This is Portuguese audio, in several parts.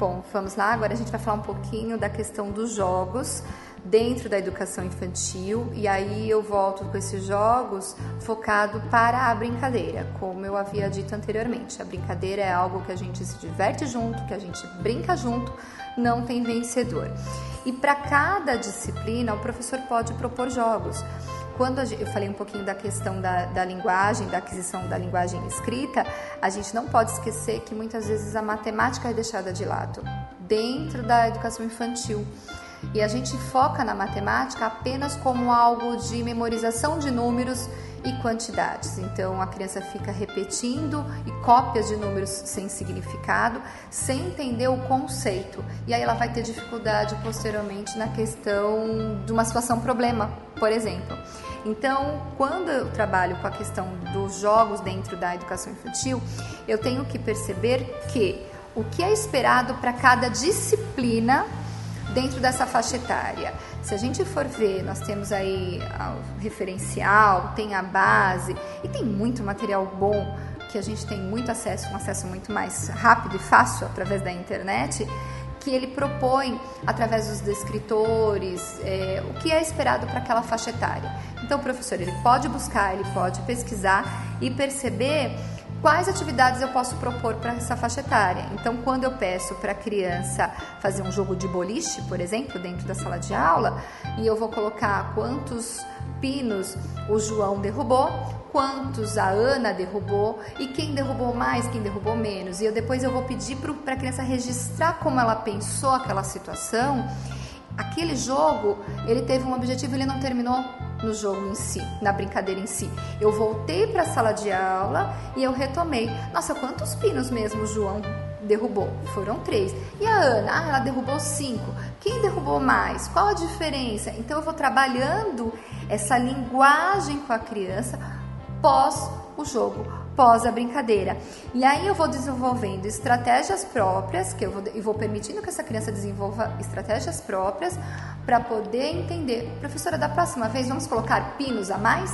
Bom, vamos lá. Agora a gente vai falar um pouquinho da questão dos jogos dentro da educação infantil e aí eu volto com esses jogos focado para a brincadeira, como eu havia dito anteriormente. A brincadeira é algo que a gente se diverte junto, que a gente brinca junto, não tem vencedor. E para cada disciplina, o professor pode propor jogos. Quando eu falei um pouquinho da questão da, da linguagem, da aquisição da linguagem escrita, a gente não pode esquecer que muitas vezes a matemática é deixada de lado dentro da educação infantil. E a gente foca na matemática apenas como algo de memorização de números e quantidades. Então a criança fica repetindo e cópias de números sem significado, sem entender o conceito. E aí ela vai ter dificuldade posteriormente na questão de uma situação problema, por exemplo. Então, quando eu trabalho com a questão dos jogos dentro da educação infantil, eu tenho que perceber que o que é esperado para cada disciplina dentro dessa faixa etária. Se a gente for ver, nós temos aí o referencial, tem a base e tem muito material bom que a gente tem muito acesso, um acesso muito mais rápido e fácil através da internet, que ele propõe através dos descritores é, o que é esperado para aquela faixa etária. Então, o professor ele pode buscar, ele pode pesquisar e perceber quais atividades eu posso propor para essa faixa etária. Então, quando eu peço para a criança fazer um jogo de boliche, por exemplo, dentro da sala de aula, e eu vou colocar quantos pinos o João derrubou, quantos a Ana derrubou e quem derrubou mais, quem derrubou menos. E eu depois eu vou pedir para a criança registrar como ela pensou aquela situação. Aquele jogo, ele teve um objetivo, ele não terminou no jogo em si, na brincadeira em si. Eu voltei para a sala de aula e eu retomei. Nossa, quantos pinos mesmo João derrubou? Foram três. E a Ana? Ah, ela derrubou cinco. Quem derrubou mais? Qual a diferença? Então eu vou trabalhando essa linguagem com a criança pós o jogo, pós a brincadeira. E aí eu vou desenvolvendo estratégias próprias, que eu vou, e vou permitindo que essa criança desenvolva estratégias próprias para poder entender. Professora, da próxima vez vamos colocar pinos a mais?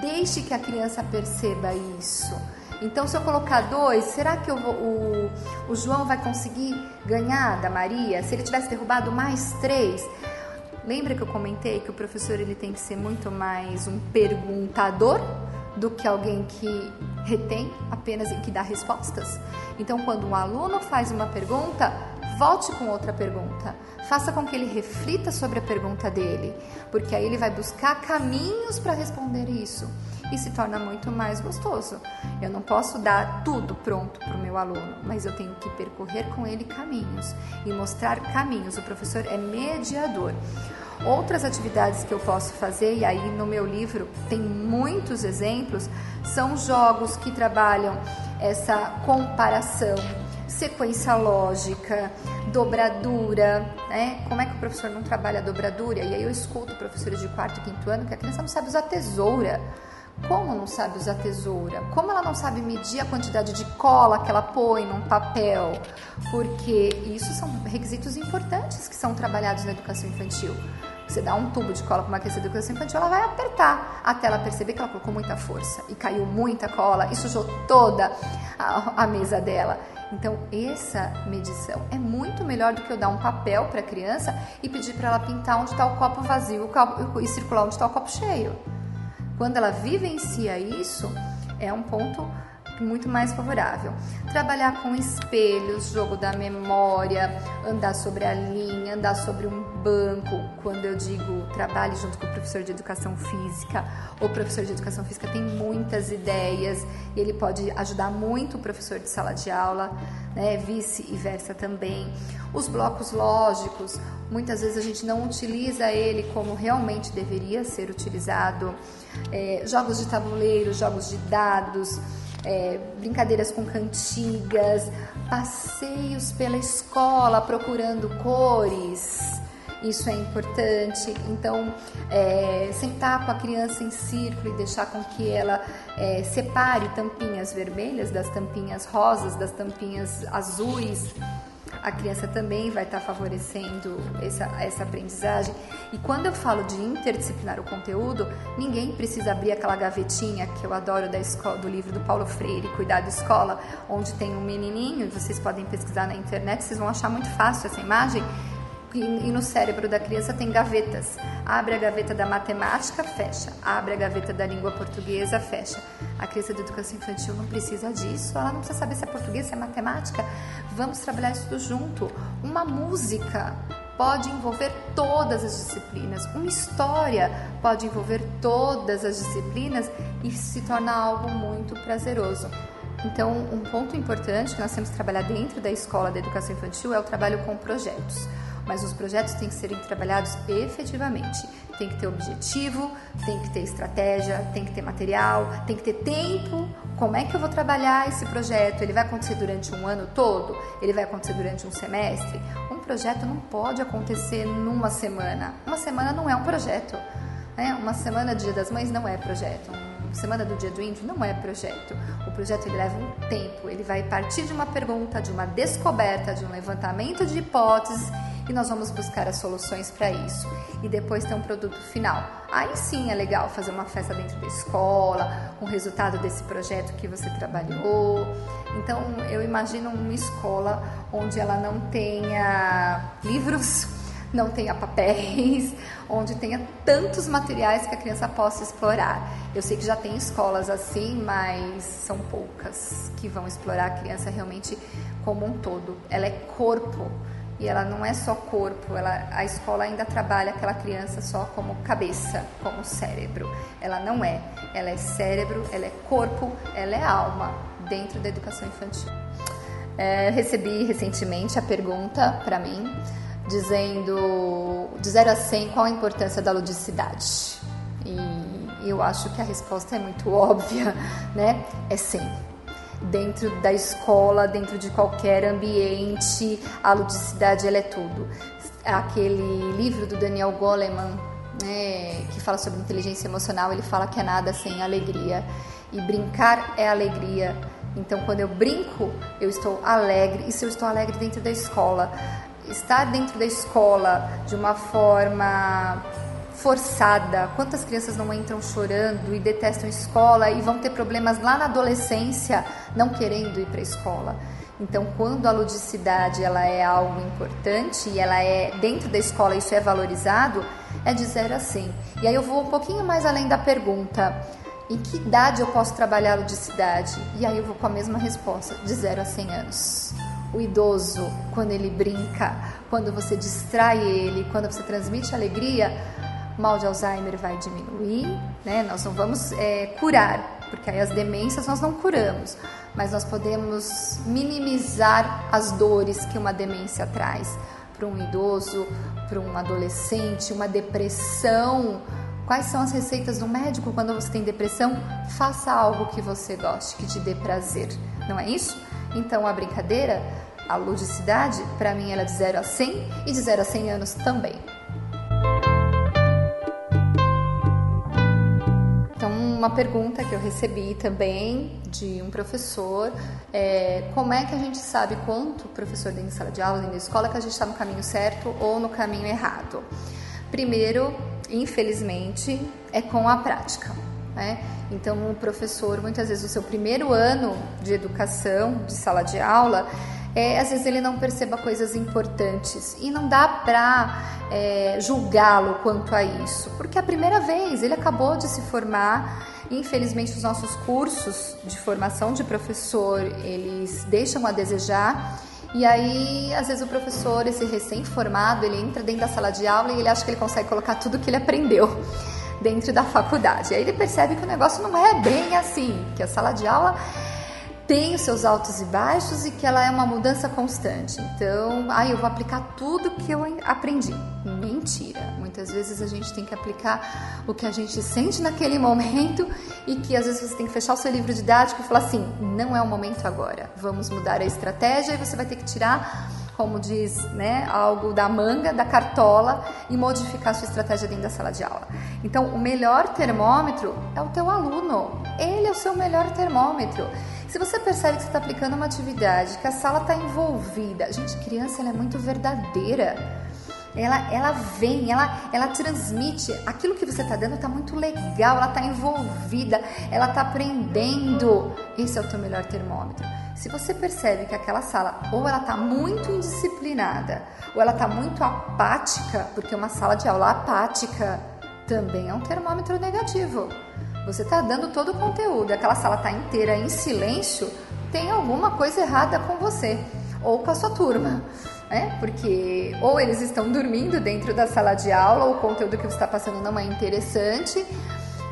Deixe que a criança perceba isso. Então, se eu colocar dois, será que vou, o, o João vai conseguir ganhar da Maria? Se ele tivesse derrubado mais três? Lembra que eu comentei que o professor ele tem que ser muito mais um perguntador do que alguém que retém apenas e que dá respostas. Então, quando um aluno faz uma pergunta, volte com outra pergunta. Faça com que ele reflita sobre a pergunta dele, porque aí ele vai buscar caminhos para responder isso e se torna muito mais gostoso. Eu não posso dar tudo pronto para o meu aluno, mas eu tenho que percorrer com ele caminhos e mostrar caminhos. O professor é mediador. Outras atividades que eu posso fazer, e aí no meu livro tem muitos exemplos, são jogos que trabalham essa comparação, sequência lógica, dobradura, né? Como é que o professor não trabalha a dobradura? E aí eu escuto professores de quarto e quinto ano que a criança não sabe usar tesoura. Como não sabe usar tesoura? Como ela não sabe medir a quantidade de cola que ela põe num papel? Porque isso são requisitos importantes que são trabalhados na educação infantil. Você dá um tubo de cola para uma criança de educação infantil, ela vai apertar até ela perceber que ela colocou muita força e caiu muita cola e sujou toda a, a mesa dela. Então, essa medição é muito melhor do que eu dar um papel para a criança e pedir para ela pintar onde está o copo vazio e circular onde está o copo cheio. Quando ela vivencia isso, é um ponto muito mais favorável. Trabalhar com espelhos, jogo da memória, andar sobre a linha, andar sobre um banco. Quando eu digo trabalhe junto com o professor de educação física, o professor de educação física tem muitas ideias e ele pode ajudar muito o professor de sala de aula, né? vice e versa também. Os blocos lógicos, muitas vezes a gente não utiliza ele como realmente deveria ser utilizado. É, jogos de tabuleiro, jogos de dados é, brincadeiras com cantigas, passeios pela escola procurando cores. Isso é importante. Então, é, sentar com a criança em círculo e deixar com que ela é, separe tampinhas vermelhas das tampinhas rosas, das tampinhas azuis. A criança também vai estar favorecendo essa, essa aprendizagem. E quando eu falo de interdisciplinar o conteúdo, ninguém precisa abrir aquela gavetinha que eu adoro da escola, do livro do Paulo Freire, Cuidar da Escola, onde tem um menininho, e vocês podem pesquisar na internet, vocês vão achar muito fácil essa imagem e no cérebro da criança tem gavetas. Abre a gaveta da matemática, fecha. Abre a gaveta da língua portuguesa, fecha. A criança de educação infantil não precisa disso, ela não precisa saber se é português, se é matemática. Vamos trabalhar isso junto. Uma música pode envolver todas as disciplinas. Uma história pode envolver todas as disciplinas e se torna algo muito prazeroso. Então, um ponto importante que nós temos que trabalhar dentro da escola da educação infantil é o trabalho com projetos mas os projetos têm que serem trabalhados efetivamente. Tem que ter objetivo, tem que ter estratégia, tem que ter material, tem que ter tempo. Como é que eu vou trabalhar esse projeto? Ele vai acontecer durante um ano todo? Ele vai acontecer durante um semestre? Um projeto não pode acontecer numa semana. Uma semana não é um projeto. Né? Uma semana Dia das Mães não é projeto. Uma semana do Dia do Índio não é projeto. O projeto ele leva um tempo. Ele vai partir de uma pergunta, de uma descoberta, de um levantamento de hipóteses e nós vamos buscar as soluções para isso. E depois ter um produto final. Aí sim é legal fazer uma festa dentro da escola, com o resultado desse projeto que você trabalhou. Então eu imagino uma escola onde ela não tenha livros, não tenha papéis, onde tenha tantos materiais que a criança possa explorar. Eu sei que já tem escolas assim, mas são poucas que vão explorar a criança realmente como um todo. Ela é corpo e ela não é só corpo, ela, a escola ainda trabalha aquela criança só como cabeça, como cérebro. Ela não é. Ela é cérebro, ela é corpo, ela é alma dentro da educação infantil. É, recebi recentemente a pergunta para mim, dizendo de 0 a 100 qual a importância da ludicidade. E eu acho que a resposta é muito óbvia, né? É 100 dentro da escola, dentro de qualquer ambiente, a ludicidade ela é tudo. Aquele livro do Daniel Goleman, né, que fala sobre inteligência emocional, ele fala que é nada sem alegria. E brincar é alegria. Então, quando eu brinco, eu estou alegre. E se eu estou alegre dentro da escola? Estar dentro da escola de uma forma forçada. Quantas crianças não entram chorando e detestam escola e vão ter problemas lá na adolescência não querendo ir para a escola? Então, quando a ludicidade ela é algo importante e ela é dentro da escola isso é valorizado, é de zero a 100. E aí eu vou um pouquinho mais além da pergunta: em que idade eu posso trabalhar a ludicidade? E aí eu vou com a mesma resposta: de zero a 100 anos. O idoso, quando ele brinca, quando você distrai ele, quando você transmite alegria, mal de Alzheimer vai diminuir, né? Nós não vamos é, curar, porque aí as demências nós não curamos, mas nós podemos minimizar as dores que uma demência traz para um idoso, para um adolescente, uma depressão. Quais são as receitas do médico quando você tem depressão? Faça algo que você goste, que te dê prazer, não é isso? Então a brincadeira, a ludicidade, para mim ela é de 0 a 100 e de 0 a 100 anos também. Pergunta que eu recebi também de um professor: é, como é que a gente sabe quanto professor dentro de sala de aula, dentro da escola, que a gente está no caminho certo ou no caminho errado? Primeiro, infelizmente, é com a prática. Né? Então, o professor, muitas vezes, o seu primeiro ano de educação, de sala de aula, é, às vezes ele não perceba coisas importantes e não dá para é, julgá-lo quanto a isso, porque a primeira vez ele acabou de se formar Infelizmente, os nossos cursos de formação de professor, eles deixam a desejar. E aí, às vezes o professor, esse recém-formado, ele entra dentro da sala de aula e ele acha que ele consegue colocar tudo que ele aprendeu dentro da faculdade. Aí ele percebe que o negócio não é bem assim, que a sala de aula tem os seus altos e baixos e que ela é uma mudança constante. Então, ah, eu vou aplicar tudo que eu aprendi. Mentira. Muitas vezes a gente tem que aplicar o que a gente sente naquele momento e que às vezes você tem que fechar o seu livro didático e falar assim: não é o momento agora. Vamos mudar a estratégia e você vai ter que tirar como diz, né, algo da manga, da cartola e modificar sua estratégia dentro da sala de aula. Então, o melhor termômetro é o teu aluno. Ele é o seu melhor termômetro. Se você percebe que você está aplicando uma atividade, que a sala está envolvida, gente, criança ela é muito verdadeira ela, ela vem, ela, ela transmite aquilo que você está dando está muito legal, ela está envolvida, ela está aprendendo. Esse é o teu melhor termômetro. Se você percebe que aquela sala ou ela está muito indisciplinada ou ela está muito apática, porque uma sala de aula apática também é um termômetro negativo. Você está dando todo o conteúdo, aquela sala está inteira em silêncio, tem alguma coisa errada com você ou com a sua turma né? Porque ou eles estão dormindo dentro da sala de aula, ou o conteúdo que você está passando não é interessante,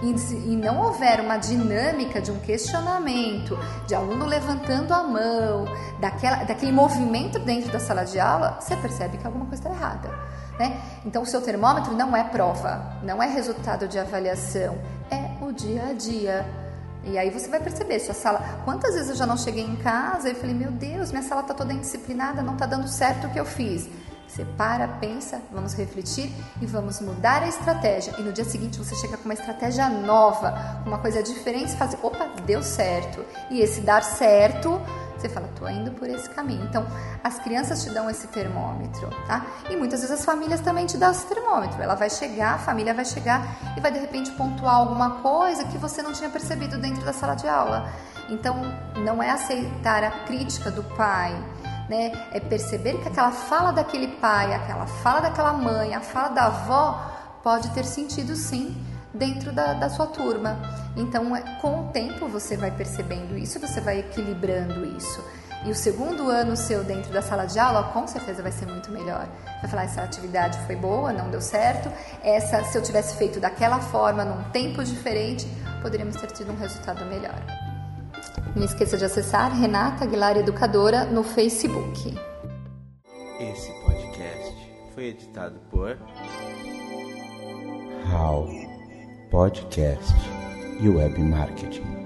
e, não houver uma dinâmica de um questionamento, de aluno levantando a mão, daquela, daquele movimento dentro da sala de aula, você percebe que alguma coisa está errada. Né? Então, o seu termômetro não é prova, não é resultado de avaliação, é o dia a dia. E aí você vai perceber, sua sala. Quantas vezes eu já não cheguei em casa e falei, meu Deus, minha sala está toda indisciplinada, não está dando certo o que eu fiz. Você para, pensa, vamos refletir e vamos mudar a estratégia. E no dia seguinte você chega com uma estratégia nova, uma coisa diferente, e faz, opa, deu certo. E esse dar certo você fala, tô indo por esse caminho. Então, as crianças te dão esse termômetro, tá? E muitas vezes as famílias também te dão esse termômetro. Ela vai chegar, a família vai chegar e vai de repente pontuar alguma coisa que você não tinha percebido dentro da sala de aula. Então, não é aceitar a crítica do pai, né? É perceber que aquela fala daquele pai, aquela fala daquela mãe, a fala da avó pode ter sentido sim dentro da, da sua turma. Então, é, com o tempo, você vai percebendo isso, você vai equilibrando isso. E o segundo ano seu dentro da sala de aula, com certeza vai ser muito melhor. Vai falar, essa atividade foi boa, não deu certo. Essa, se eu tivesse feito daquela forma, num tempo diferente, poderíamos ter tido um resultado melhor. Não esqueça de acessar Renata Aguilar Educadora no Facebook. Esse podcast foi editado por How Podcast e Web Marketing.